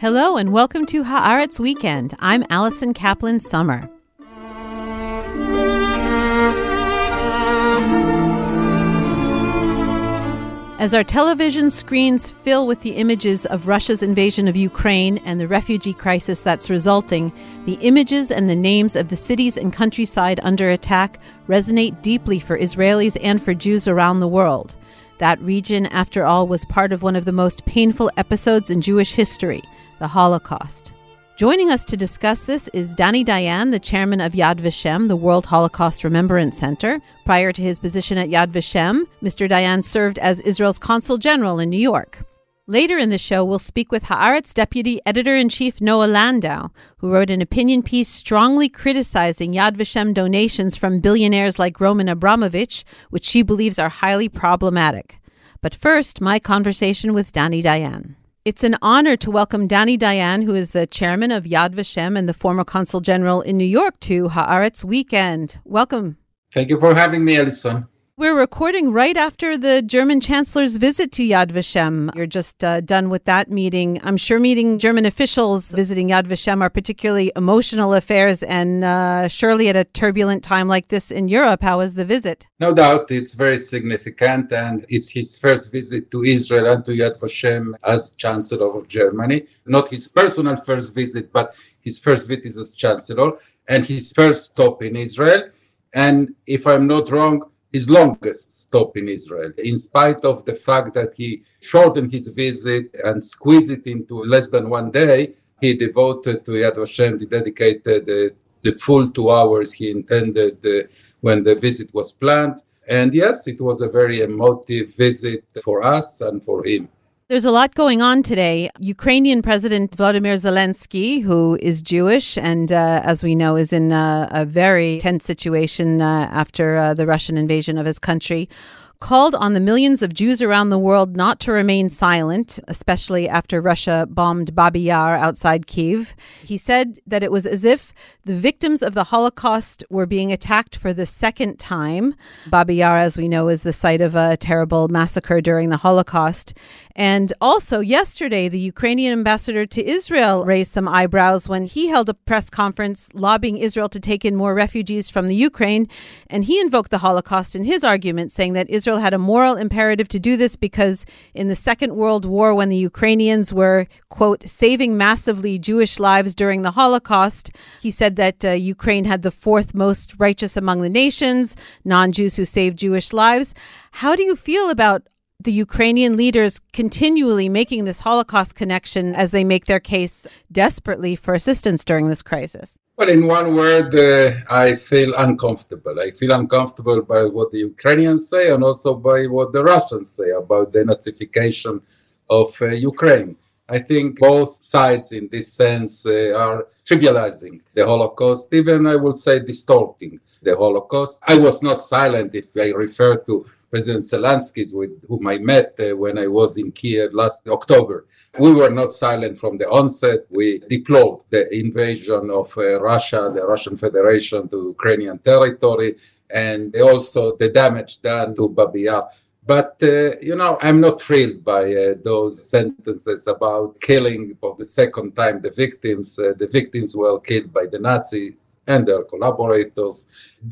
Hello and welcome to Haaretz Weekend. I'm Allison Kaplan Sommer. As our television screens fill with the images of Russia's invasion of Ukraine and the refugee crisis that's resulting, the images and the names of the cities and countryside under attack resonate deeply for Israelis and for Jews around the world. That region, after all, was part of one of the most painful episodes in Jewish history the Holocaust. Joining us to discuss this is Danny Dayan, the chairman of Yad Vashem, the World Holocaust Remembrance Center. Prior to his position at Yad Vashem, Mr. Dayan served as Israel's consul general in New York. Later in the show, we'll speak with Haaretz deputy editor in chief Noa Landau, who wrote an opinion piece strongly criticizing Yad Vashem donations from billionaires like Roman Abramovich, which she believes are highly problematic. But first, my conversation with Danny Dayan. It's an honor to welcome Danny Dayan, who is the chairman of Yad Vashem and the former consul general in New York, to Haaretz Weekend. Welcome. Thank you for having me, Alison. We're recording right after the German Chancellor's visit to Yad Vashem. You're just uh, done with that meeting. I'm sure meeting German officials visiting Yad Vashem are particularly emotional affairs, and uh, surely at a turbulent time like this in Europe. How was the visit? No doubt, it's very significant, and it's his first visit to Israel and to Yad Vashem as Chancellor of Germany. Not his personal first visit, but his first visit as Chancellor, and his first stop in Israel. And if I'm not wrong, his longest stop in Israel, in spite of the fact that he shortened his visit and squeezed it into less than one day. He devoted to Yad Vashem, he dedicated the, the full two hours he intended uh, when the visit was planned. And yes, it was a very emotive visit for us and for him. There's a lot going on today. Ukrainian President Vladimir Zelensky, who is Jewish and, uh, as we know, is in a, a very tense situation uh, after uh, the Russian invasion of his country, called on the millions of Jews around the world not to remain silent, especially after Russia bombed Babi Yar outside Kiev. He said that it was as if the victims of the Holocaust were being attacked for the second time. Babi Yar, as we know, is the site of a terrible massacre during the Holocaust. And also, yesterday, the Ukrainian ambassador to Israel raised some eyebrows when he held a press conference lobbying Israel to take in more refugees from the Ukraine. And he invoked the Holocaust in his argument, saying that Israel Israel had a moral imperative to do this because in the Second World War, when the Ukrainians were, quote, saving massively Jewish lives during the Holocaust, he said that uh, Ukraine had the fourth most righteous among the nations, non Jews who saved Jewish lives. How do you feel about the Ukrainian leaders continually making this Holocaust connection as they make their case desperately for assistance during this crisis? Well, in one word, uh, I feel uncomfortable. I feel uncomfortable by what the Ukrainians say and also by what the Russians say about the Nazification of uh, Ukraine. I think both sides, in this sense, uh, are trivializing the Holocaust, even I would say distorting the Holocaust. I was not silent if I refer to President Zelensky, with whom I met uh, when I was in Kiev last October. We were not silent from the onset. We deplored the invasion of uh, Russia, the Russian Federation, to Ukrainian territory, and also the damage done to Babi Yar. But, uh, you know, I'm not thrilled by uh, those sentences about killing for the second time the victims. Uh, the victims were killed by the Nazis and their collaborators.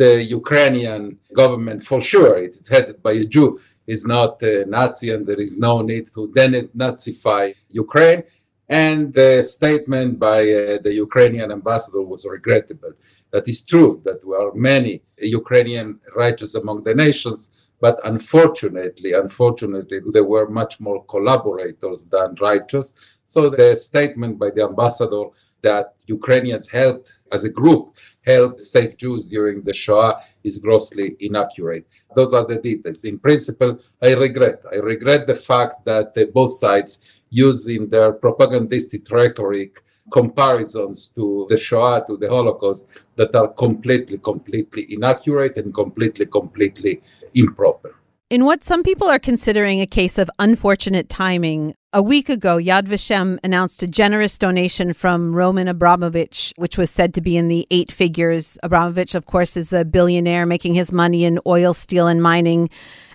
The Ukrainian government, for sure, it's headed by a Jew, is not a Nazi, and there is no need to denazify Ukraine. And the statement by uh, the Ukrainian ambassador was regrettable. That is true that there are many Ukrainian righteous among the nations, but unfortunately, unfortunately, there were much more collaborators than righteous. So the statement by the ambassador that Ukrainians helped as a group helped save Jews during the Shoah is grossly inaccurate. Those are the details. In principle, I regret. I regret the fact that uh, both sides using their propagandistic rhetoric comparisons to the Shoah, to the Holocaust, that are completely, completely inaccurate and completely, completely improper. In what some people are considering a case of unfortunate timing, a week ago, Yad Vashem announced a generous donation from Roman Abramovich, which was said to be in the eight figures. Abramovich, of course, is the billionaire making his money in oil, steel, and mining.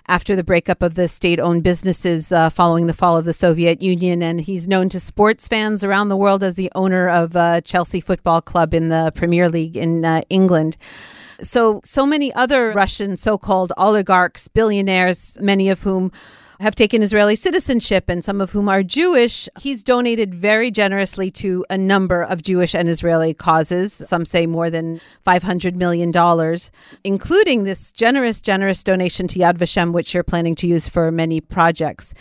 after the breakup of the state owned businesses uh, following the fall of the Soviet Union. And he's known to sports fans around the world as the owner of uh, Chelsea Football Club in the Premier League in uh, England. So, so many other Russian so called oligarchs, billionaires, many of whom have taken Israeli citizenship and some of whom are Jewish. He's donated very generously to a number of Jewish and Israeli causes, some say more than $500 million, including this generous, generous donation to Yad Vashem, which you're planning to use for many projects.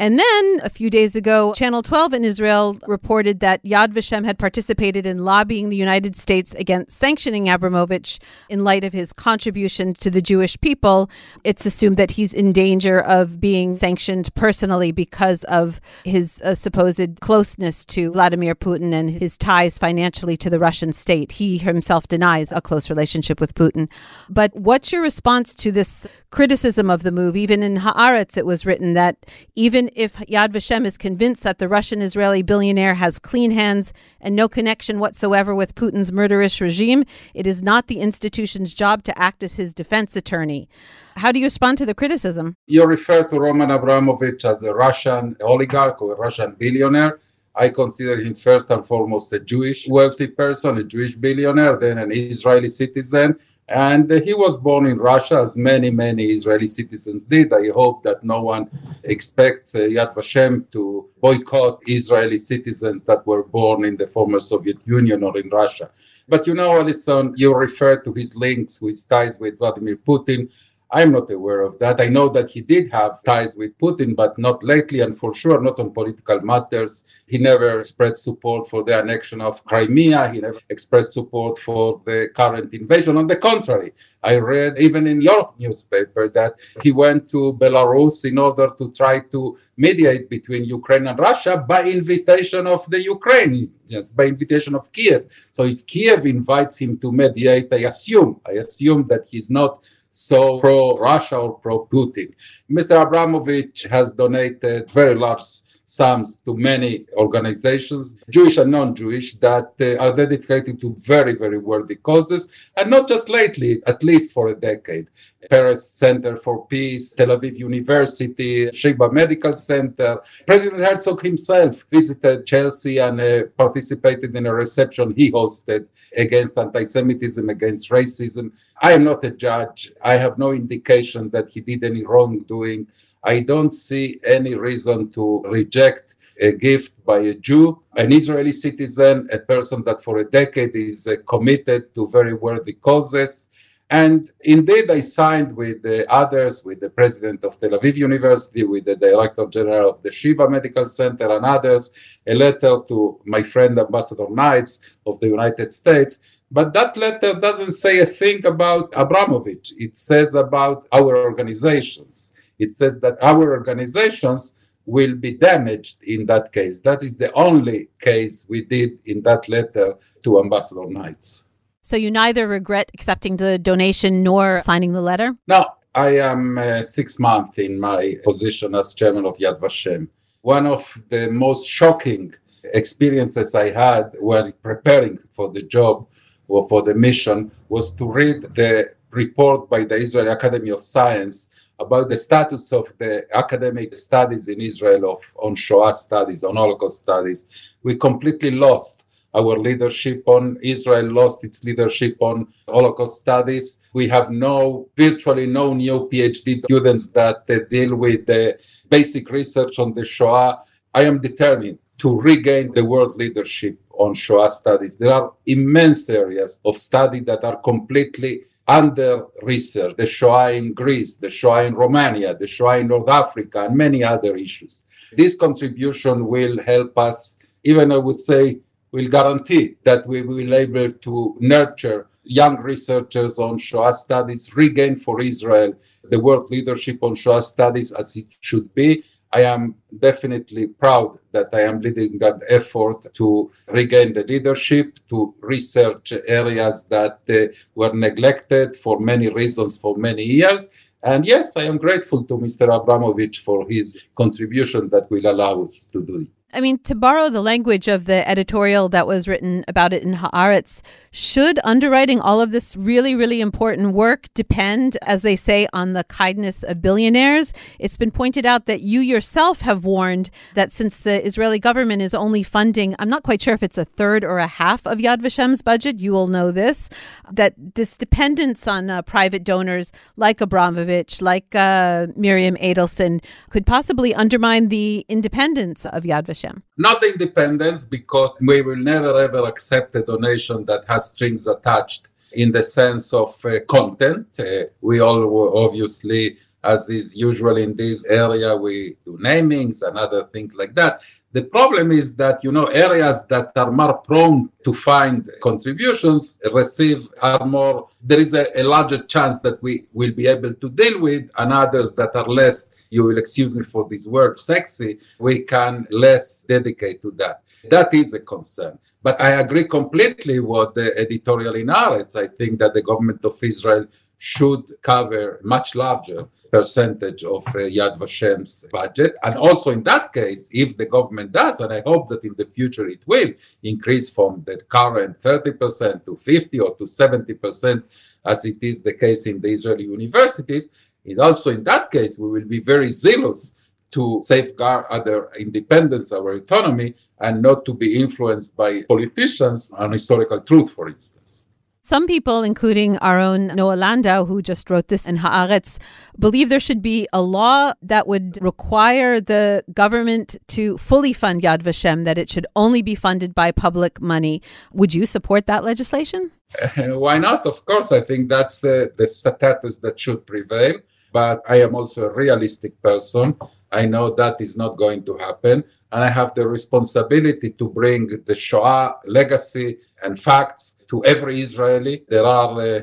And then a few days ago, Channel 12 in Israel reported that Yad Vashem had participated in lobbying the United States against sanctioning Abramovich in light of his contribution to the Jewish people. It's assumed that he's in danger of being sanctioned personally because of his uh, supposed closeness to Vladimir Putin and his ties financially to the Russian state. He himself denies a close relationship with Putin. But what's your response to this criticism of the move? Even in Haaretz, it was written that even if Yad Vashem is convinced that the Russian Israeli billionaire has clean hands and no connection whatsoever with Putin's murderous regime, it is not the institution's job to act as his defense attorney. How do you respond to the criticism? You refer to Roman Abramovich as a Russian oligarch or a Russian billionaire. I consider him first and foremost a Jewish wealthy person, a Jewish billionaire, then an Israeli citizen, and he was born in Russia, as many, many Israeli citizens did. I hope that no one expects uh, Yad Vashem to boycott Israeli citizens that were born in the former Soviet Union or in Russia. But you know, Alison, you refer to his links, his ties with Vladimir Putin. I'm not aware of that. I know that he did have ties with Putin, but not lately, and for sure not on political matters. He never expressed support for the annexion of Crimea. He never expressed support for the current invasion. On the contrary, I read even in your newspaper that he went to Belarus in order to try to mediate between Ukraine and Russia by invitation of the Ukrainians, by invitation of Kiev. So if Kiev invites him to mediate, I assume, I assume that he's not so pro Russia or pro Putin. Mr. Abramovich has donated very large sums to many organizations, Jewish and non Jewish, that uh, are dedicated to very, very worthy causes, and not just lately, at least for a decade. Peres Center for Peace, Tel Aviv University, Sheba Medical Center. President Herzog himself visited Chelsea and uh, participated in a reception he hosted against anti Semitism, against racism. I am not a judge. I have no indication that he did any wrongdoing. I don't see any reason to reject a gift by a Jew, an Israeli citizen, a person that for a decade is uh, committed to very worthy causes. And indeed, I signed with the others, with the president of Tel Aviv University, with the director general of the Sheba Medical Center, and others, a letter to my friend Ambassador Nides of the United States. But that letter doesn't say a thing about Abramovich. It says about our organizations it says that our organizations will be damaged in that case. That is the only case we did in that letter to Ambassador Nides. So you neither regret accepting the donation nor signing the letter? No, I am uh, six months in my position as chairman of Yad Vashem. One of the most shocking experiences I had while preparing for the job or for the mission was to read the report by the Israeli Academy of Science about the status of the academic studies in Israel of on Shoah studies, on Holocaust studies. We completely lost our leadership on Israel lost its leadership on Holocaust studies. We have no, virtually no new PhD students that uh, deal with the basic research on the Shoah. I am determined to regain the world leadership on Shoah studies. There are immense areas of study that are completely under research, the Shoah in Greece, the Shoah in Romania, the Shoah in North Africa, and many other issues. This contribution will help us, even I would say, will guarantee that we will be able to nurture young researchers on Shoah studies, regain for Israel the world leadership on Shoah studies as it should be, I am definitely proud that I am leading that effort to regain the leadership, to research areas that uh, were neglected for many reasons for many years. And yes, I am grateful to Mr. Abramovich for his contribution that will allow us to do it. I mean, to borrow the language of the editorial that was written about it in Haaretz, should underwriting all of this really, really important work depend, as they say, on the kindness of billionaires? It's been pointed out that you yourself have warned that since the Israeli government is only funding, I'm not quite sure if it's a third or a half of Yad Vashem's budget, you will know this, that this dependence on uh, private donors like Abramovich, like uh, Miriam Adelson, could possibly undermine the independence of Yad Vashem. Not the independence, because we will never ever accept a donation that has strings attached in the sense of uh, content. Uh, we all obviously, as is usual in this area, we do namings and other things like that. The problem is that you know areas that are more prone to find contributions receive are more. There is a, a larger chance that we will be able to deal with, and others that are less you will excuse me for this word, sexy, we can less dedicate to that. That is a concern. But I agree completely with the editorial in Haaretz. I think that the government of Israel should cover much larger percentage of uh, Yad Vashem's budget. And also in that case, if the government does, and I hope that in the future it will increase from the current 30% to 50 or to 70%, as it is the case in the Israeli universities, and also in that case, we will be very zealous to safeguard our independence, our autonomy, and not to be influenced by politicians on historical truth, for instance. Some people, including our own Noa Landau, who just wrote this in Haaretz, believe there should be a law that would require the government to fully fund Yad Vashem, that it should only be funded by public money. Would you support that legislation? Why not? Of course, I think that's the, the status that should prevail but I am also a realistic person. I know that is not going to happen. And I have the responsibility to bring the Shoah legacy and facts to every Israeli. There are uh,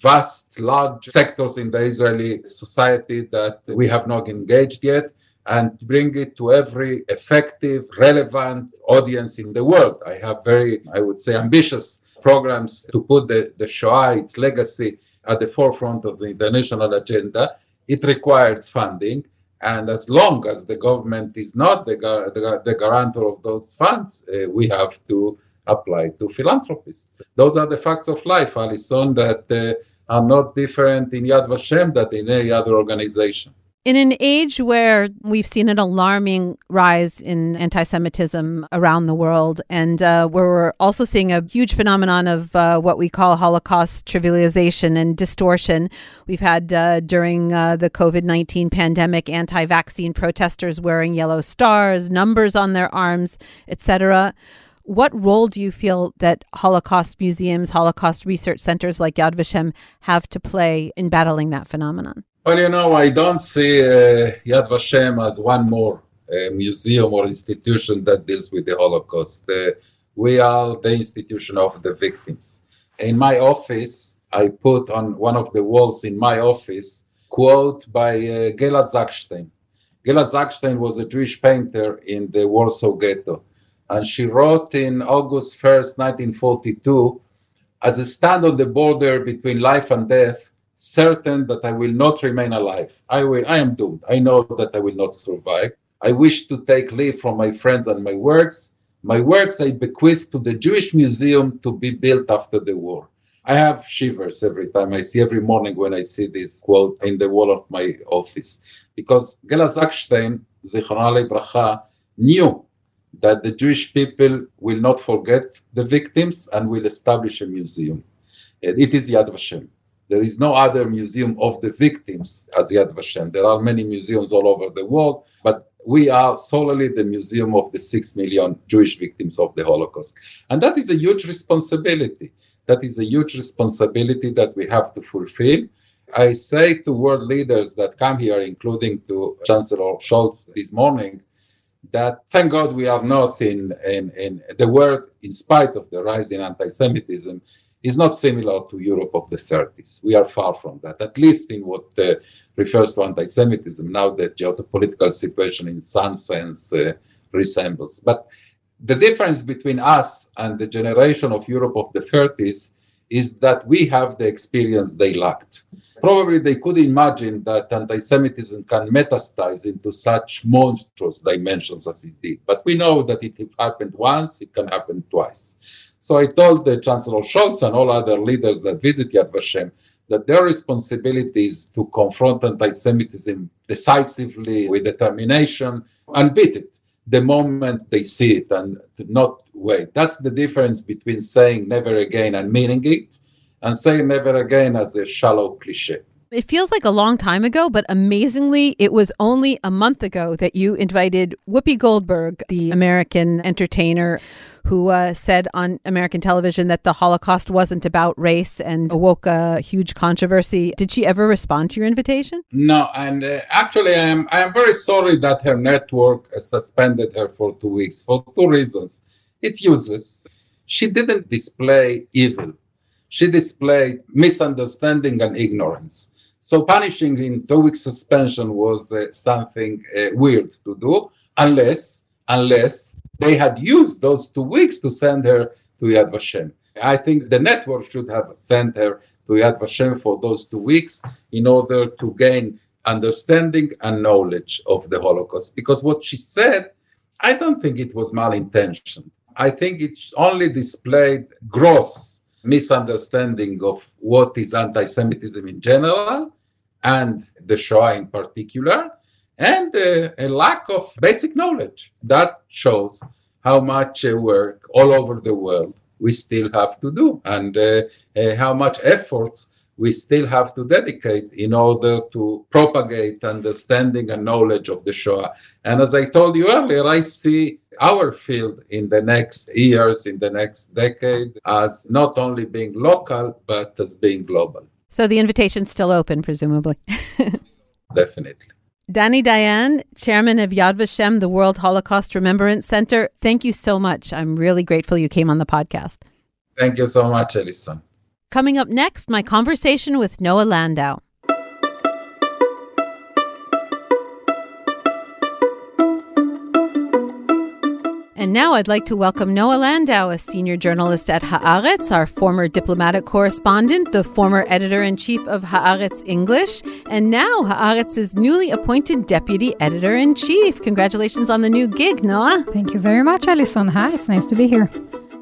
vast, large sectors in the Israeli society that we have not engaged yet and bring it to every effective, relevant audience in the world. I have very, I would say, ambitious programs to put the, the Shoah, its legacy, at the forefront of the international agenda. It requires funding. And as long as the government is not the, the, the guarantor of those funds, uh, we have to apply to philanthropists. Those are the facts of life, Alison, that uh, are not different in Yad Vashem than in any other organization. In an age where we've seen an alarming rise in anti Semitism around the world, and uh, where we're also seeing a huge phenomenon of uh, what we call Holocaust trivialization and distortion, we've had uh, during uh, the COVID 19 pandemic anti vaccine protesters wearing yellow stars, numbers on their arms, etc. What role do you feel that Holocaust museums, Holocaust research centers like Yad Vashem have to play in battling that phenomenon? Well, you know, I don't see uh, Yad Vashem as one more uh, museum or institution that deals with the Holocaust. Uh, we are the institution of the victims. In my office, I put on one of the walls in my office quote by uh, Gela Seksztajn. Gela Seksztajn was a Jewish painter in the Warsaw Ghetto, and she wrote in August 1st, 1942, as I stand on the border between life and death, certain that I will not remain alive. I, will, I am doomed. I know that I will not survive. I wish to take leave from my friends and my works. My works I bequeath to the Jewish Museum to be built after the war. I have shivers every time I see, every morning when I see this quote in the wall of my office. Because Gela Seksztajn, Zichronale Bracha, knew that the Jewish people will not forget the victims and will establish a museum. It is Yad Vashem. There is no other museum of the victims as Yad Vashem. There are many museums all over the world, but we are solely the museum of the six million Jewish victims of the Holocaust. And that is a huge responsibility. That is a huge responsibility that we have to fulfill. I say to world leaders that come here, including to Chancellor Scholz this morning, that thank God we are not in, in, in the world, in spite of the rise in anti Semitism, is not similar to Europe of the 30s. We are far from that, at least in what uh, refers to anti Semitism. Now the geopolitical situation, in some sense, uh, resembles. But the difference between us and the generation of Europe of the 30s is that we have the experience they lacked. Probably they could imagine that anti Semitism can metastasize into such monstrous dimensions as it did. But we know that if it happened once, it can happen twice. So I told the Chancellor Scholz and all other leaders that visit Yad Vashem that their responsibility is to confront anti Semitism decisively with determination and beat it the moment they see it and not wait. That's the difference between saying never again and meaning it and saying never again as a shallow cliche. It feels like a long time ago, but amazingly, it was only a month ago that you invited Whoopi Goldberg, the American entertainer who uh, said on American television that the Holocaust wasn't about race and awoke a huge controversy. Did she ever respond to your invitation? No, and uh, actually, I am I am very sorry that her network suspended her for two weeks for two reasons. It's useless. She didn't display evil. She displayed misunderstanding and ignorance. So punishing in two weeks suspension was uh, something uh, weird to do, unless unless they had used those two weeks to send her to Yad Vashem. I think the network should have sent her to Yad Vashem for those two weeks in order to gain understanding and knowledge of the Holocaust. Because what she said, I don't think it was malintentioned. I think it only displayed gross misunderstanding of what is anti Semitism in general and the Shoah in particular and uh, a lack of basic knowledge. That shows how much uh, work all over the world we still have to do and uh, uh, how much efforts we still have to dedicate in order to propagate understanding and knowledge of the Shoah. And as I told you earlier, I see our field in the next years, in the next decade, as not only being local, but as being global. So the invitation's still open, presumably. Definitely. Danny Dayan, chairman of Yad Vashem, the World Holocaust Remembrance Center, thank you so much. I'm really grateful you came on the podcast. Thank you so much, Elisa. Coming up next, my conversation with Noa Landau. And now I'd like to welcome Noa Landau, a senior journalist at Haaretz, our former diplomatic correspondent, the former editor in chief of Haaretz English, and now Haaretz's newly appointed deputy editor in chief. Congratulations on the new gig, Noa. Thank you very much, Alison. Hi, it's nice to be here.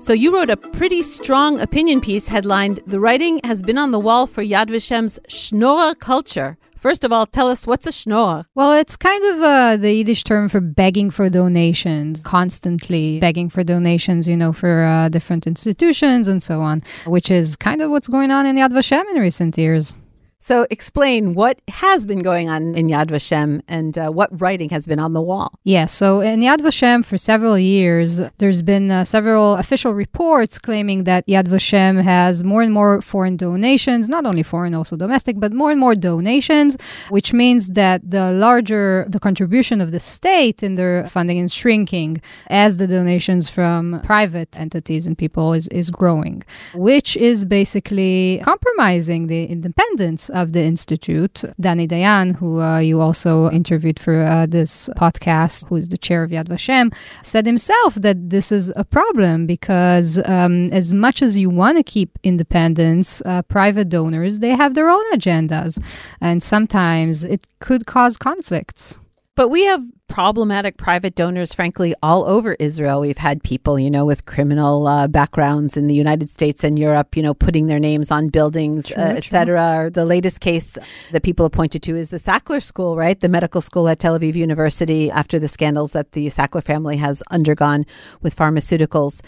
So you wrote a pretty strong opinion piece headlined "The writing has been on the wall for Yad Vashem's Schnorrer culture." First of all, tell us what's a schnorr? Well, it's kind of uh, the Yiddish term for begging for donations, constantly begging for donations, you know, for uh, different institutions and so on, which is kind of what's going on in Yad Vashem in recent years. So, explain what has been going on in Yad Vashem and uh, what writing has been on the wall. Yeah, so in Yad Vashem for several years, there's been uh, several official reports claiming that Yad Vashem has more and more foreign donations, not only foreign, also domestic, but more and more donations, which means that the larger the contribution of the state in their funding is shrinking as the donations from private entities and people is, is growing, which is basically compromising the independence of the Institute, Danny Dayan, who uh, you also interviewed for uh, this podcast, who is the chair of Yad Vashem, said himself that this is a problem because um, as much as you want to keep independence, uh, private donors, they have their own agendas. And sometimes it could cause conflicts. But we have problematic private donors, frankly, all over Israel. We've had people, you know, with criminal uh, backgrounds in the United States and Europe, you know, putting their names on buildings, uh, etc. The latest case that people have pointed to is the Sackler School, right? The medical school at Tel Aviv University after the scandals that the Sackler family has undergone with pharmaceuticals.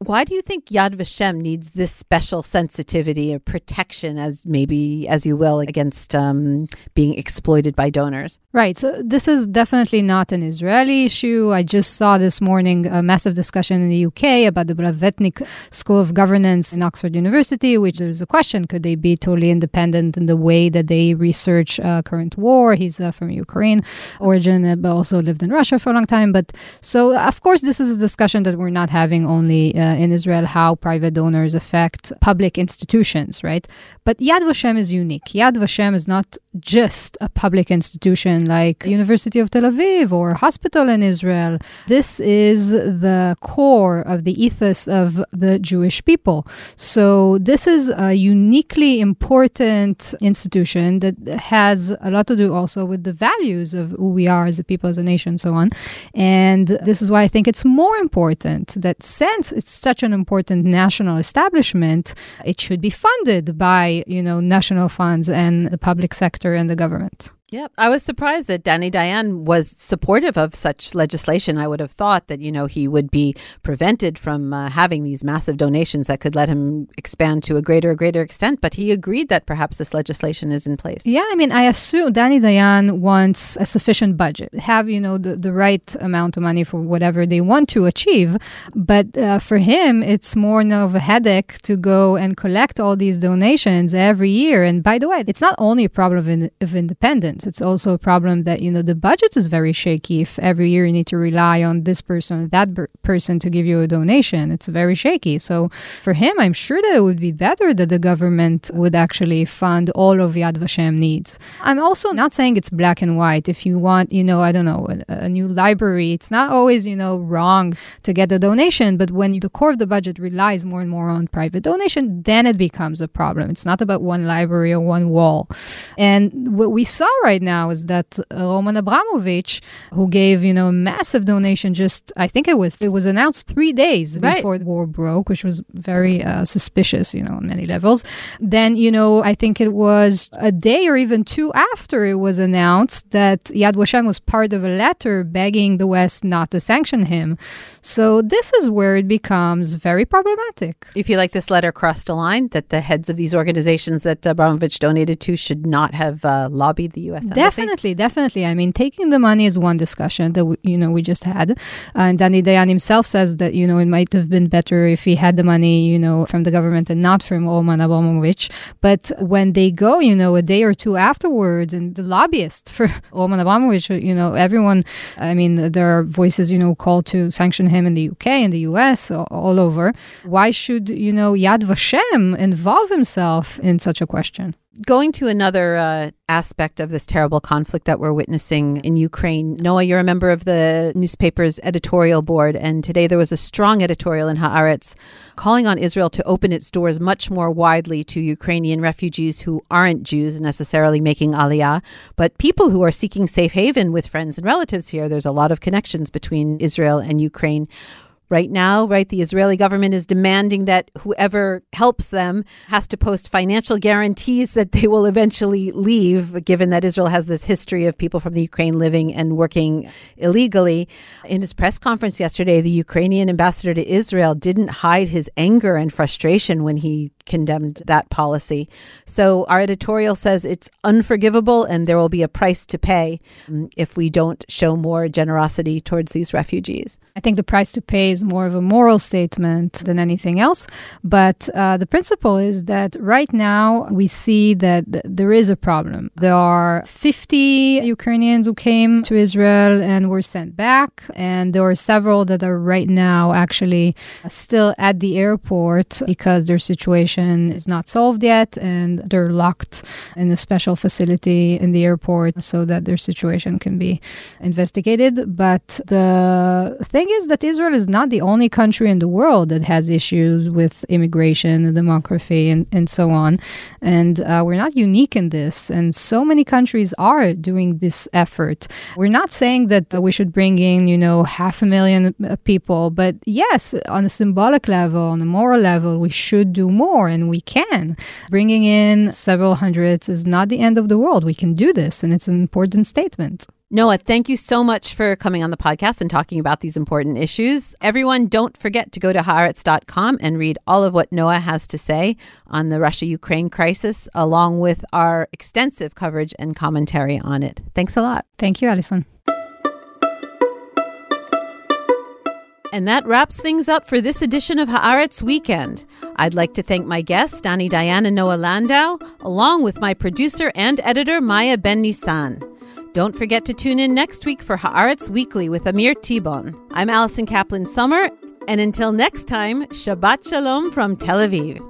Why do you think Yad Vashem needs this special sensitivity or protection, as maybe, as you will, against um, being exploited by donors? Right. So this is definitely not an Israeli issue. I just saw this morning a massive discussion in the UK about the Blavatnik School of Governance in Oxford University, which there's a question: could they be totally independent in the way that they research uh, current war? He's uh, from Ukraine origin, but also lived in Russia for a long time. But so, of course, this is a discussion that we're not having only. Uh, uh, in Israel how private donors affect public institutions, right? But Yad Vashem is unique. Yad Vashem is not just a public institution like University of Tel Aviv or hospital in Israel. This is the core of the ethos of the Jewish people. So this is a uniquely important institution that has a lot to do also with the values of who we are as a people, as a nation, and so on. And this is why I think it's more important that since it's such an important national establishment, it should be funded by, you know, national funds and the public sector and the government. Yeah, I was surprised that Danny Dayan was supportive of such legislation. I would have thought that, you know, he would be prevented from uh, having these massive donations that could let him expand to a greater, greater extent. But he agreed that perhaps this legislation is in place. Yeah, I mean, I assume Danny Dayan wants a sufficient budget, have, you know, the, the right amount of money for whatever they want to achieve. But uh, for him, it's more of a headache to go and collect all these donations every year. And by the way, it's not only a problem of, in, of independence it's also a problem that, you know, the budget is very shaky. If every year you need to rely on this person or that person to give you a donation, it's very shaky. So for him, I'm sure that it would be better that the government would actually fund all of Yad Vashem needs. I'm also not saying it's black and white. If you want, you know, I don't know, a, a new library, it's not always, you know, wrong to get a donation. But when the core of the budget relies more and more on private donation, then it becomes a problem. It's not about one library or one wall. And what we saw right now is that Roman Abramovich, who gave you know a massive donation, just I think it was it was announced three days right. before the war broke, which was very uh, suspicious, you know, on many levels. Then you know I think it was a day or even two after it was announced that Yad Vashem was part of a letter begging the West not to sanction him. So this is where it becomes very problematic. If you feel like this letter crossed a line that the heads of these organizations that Abramovich donated to should not have uh, lobbied the U.S. U.S. Definitely, definitely. I mean, taking the money is one discussion that we, you know we just had, uh, and Danny Dayan himself says that you know it might have been better if he had the money you know from the government and not from Roman Abramovich. But when they go, you know, a day or two afterwards, and the lobbyist for Roman Abramovich, you know, everyone, I mean, there are voices you know called to sanction him in the UK, in the US, all over. Why should you know Yad Vashem involve himself in such a question? Going to another uh, aspect of this terrible conflict that we're witnessing in Ukraine, Noa, you're a member of the newspaper's editorial board, and today there was a strong editorial in Haaretz calling on Israel to open its doors much more widely to Ukrainian refugees who aren't Jews necessarily making aliyah, but people who are seeking safe haven with friends and relatives here. There's a lot of connections between Israel and Ukraine right now, right? The Israeli government is demanding that whoever helps them has to post financial guarantees that they will eventually leave, given that Israel has this history of people from the Ukraine living and working illegally. In his press conference yesterday, the Ukrainian ambassador to Israel didn't hide his anger and frustration when he condemned that policy. So our editorial says it's unforgivable and there will be a price to pay um, if we don't show more generosity towards these refugees. I think the price to pay is more of a moral statement than anything else. But uh, the principle is that right now we see that th- there is a problem. There are 50 Ukrainians who came to Israel and were sent back, and there are several that are right now actually still at the airport because their situation situation is not solved yet and they're locked in a special facility in the airport so that their situation can be investigated. But the thing is that Israel is not the only country in the world that has issues with immigration and demography and, and so on. And uh, we're not unique in this. And so many countries are doing this effort. We're not saying that we should bring in, you know, half a million uh, people, but yes, on a symbolic level, on a moral level, we should do more, and we can. Bringing in several hundreds is not the end of the world. We can do this, and it's an important statement. Noa, thank you so much for coming on the podcast and talking about these important issues. Everyone, don't forget to go to haaretz.com and read all of what Noa has to say on the Russia Ukraine crisis, along with our extensive coverage and commentary on it. Thanks a lot. Thank you, Allison. And that wraps things up for this edition of Haaretz Weekend. I'd like to thank my guests, Danny Dayan and Noa Landau, along with my producer and editor, Maya Ben Nissan. Don't forget to tune in next week for Haaretz Weekly with Amir Tibon. I'm Allison Kaplan Sommer, And until next time, Shabbat Shalom from Tel Aviv.